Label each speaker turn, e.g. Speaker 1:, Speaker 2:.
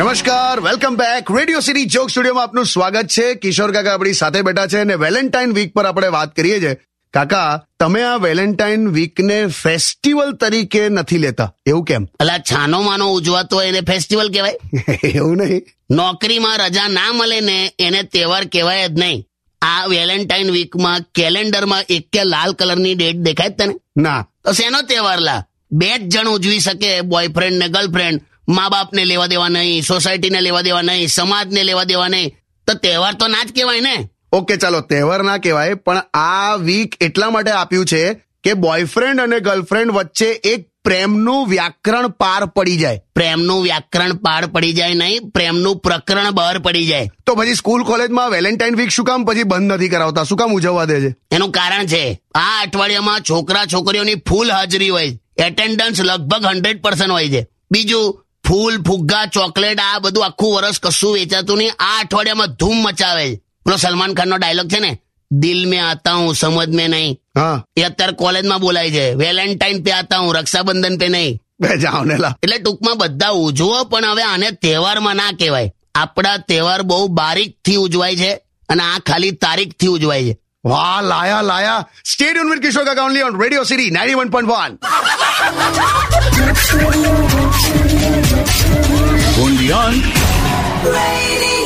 Speaker 1: નમસ્કાર welcome back radio city joke સ્ટુડિયોમાં આપનું સ્વાગત છે. કિશોર કાકા આપણી સાથે બેઠા છે અને વેલેન્ટાઇન વીક પર આપણે વાત કરીએ છીએ. કાકા તમે આ વેલેન્ટાઇન વીકને ફેસ્ટિવલ તરીકે નથી લેતા. એવું કેમ?
Speaker 2: અલા છાનો માનો ઉજવાતો હોય એને ફેસ્ટિવલ કહેવાય?
Speaker 1: એવું નહીં.
Speaker 2: નોકરીમાં રજા ના મળે ને એને તહેવાર કહેવાય જ નહીં. આ વેલેન્ટાઇન વીકમાં કેલેન્ડરમાં કે લાલ કલરની ડેટ દેખાય તને?
Speaker 1: ના.
Speaker 2: તો શેનો તહેવાર લા? બે જ જણ ઉજવી શકે બોયફ્રેન્ડ ને ગર્લફ્રેન્ડ મા બાપને લેવા દેવા નહીં સોસાયટીને લેવા દેવા નહીં સમાજને લેવા દેવા નહીં. તો તહેવાર તો ના જ કહેવાય ને.
Speaker 1: ઓકે ચાલો તહેવાર ના કહેવાય પણ આ વીક એટલા માટે આપ્યું છે કે બોયફ્રેન્ડ અને ગર્લફ્રેન્ડ વચ્ચે એક પ્રેમનું વ્યાકરણ પાર પડી જાય.
Speaker 2: પ્રેમનું વ્યાકરણ પાર પડી જાય નહીં પ્રેમનું પ્રકરણ બહાર પડી જાય.
Speaker 1: તો પછી સ્કૂલ કોલેજમાં વેલેન્ટાઇન વીક શું કામ પછી બંધ નથી કરાવતા? શું કામ ઉજવવા દે છે?
Speaker 2: એનું કારણ છે આ અઠવાડિયામાં છોકરા છોકરીઓની ફૂલ હાજરી હોય એટેન્ડન્સ લગભગ હંડ્રેડ પર્સન્ટ હોય છે. બીજું ફૂલ ફુગ્ગા ચોકલેટ આ બધું આખું વરસ કશું વેચાતું નહીં. આ અઠવાડિયામાં ધૂમ મચાવે. છે પેલો સલમાન ખાનનો ડાયલોગ છે ને? દિલ મેં આતા હું સમજ મેં નહીં.
Speaker 1: હા.
Speaker 2: એ અત્યારે કોલેજમાં બોલાય છે. વેલેન્ટાઇન પે આતા હું રક્ષાબંધન પે નહીં. એટલે ટૂંકમાં બધા ઉજવો પણ હવે આને તહેવારમાં ના કહેવાય. આપણા તહેવાર બહુ બારીકથી ઉજવાય છે અને આ ખાલી તારીખથી ઉજવાય છે.
Speaker 1: વાહ લાયા લાયા. Stadium with Kishore Kaka only on radio city 91.1
Speaker 3: Young.
Speaker 4: Radio.